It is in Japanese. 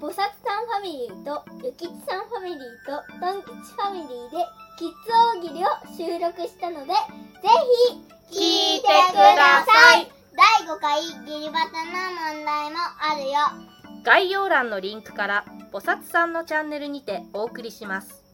菩薩さんファミリーと諭吉さんファミリーとドン吉ファミリーでキッズ大喜利を収録したのでぜひ聞いてください。第5回ギリバタの問題もあるよ。概要欄のリンクから菩薩さんのチャンネルにてお送りします。